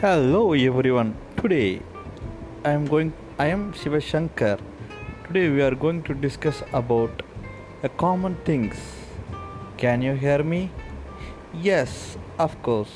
Hello everyone. Today I am going I am Shiva Shankar. Today we are going to discuss about a common things. Can you hear me? Yes, of course.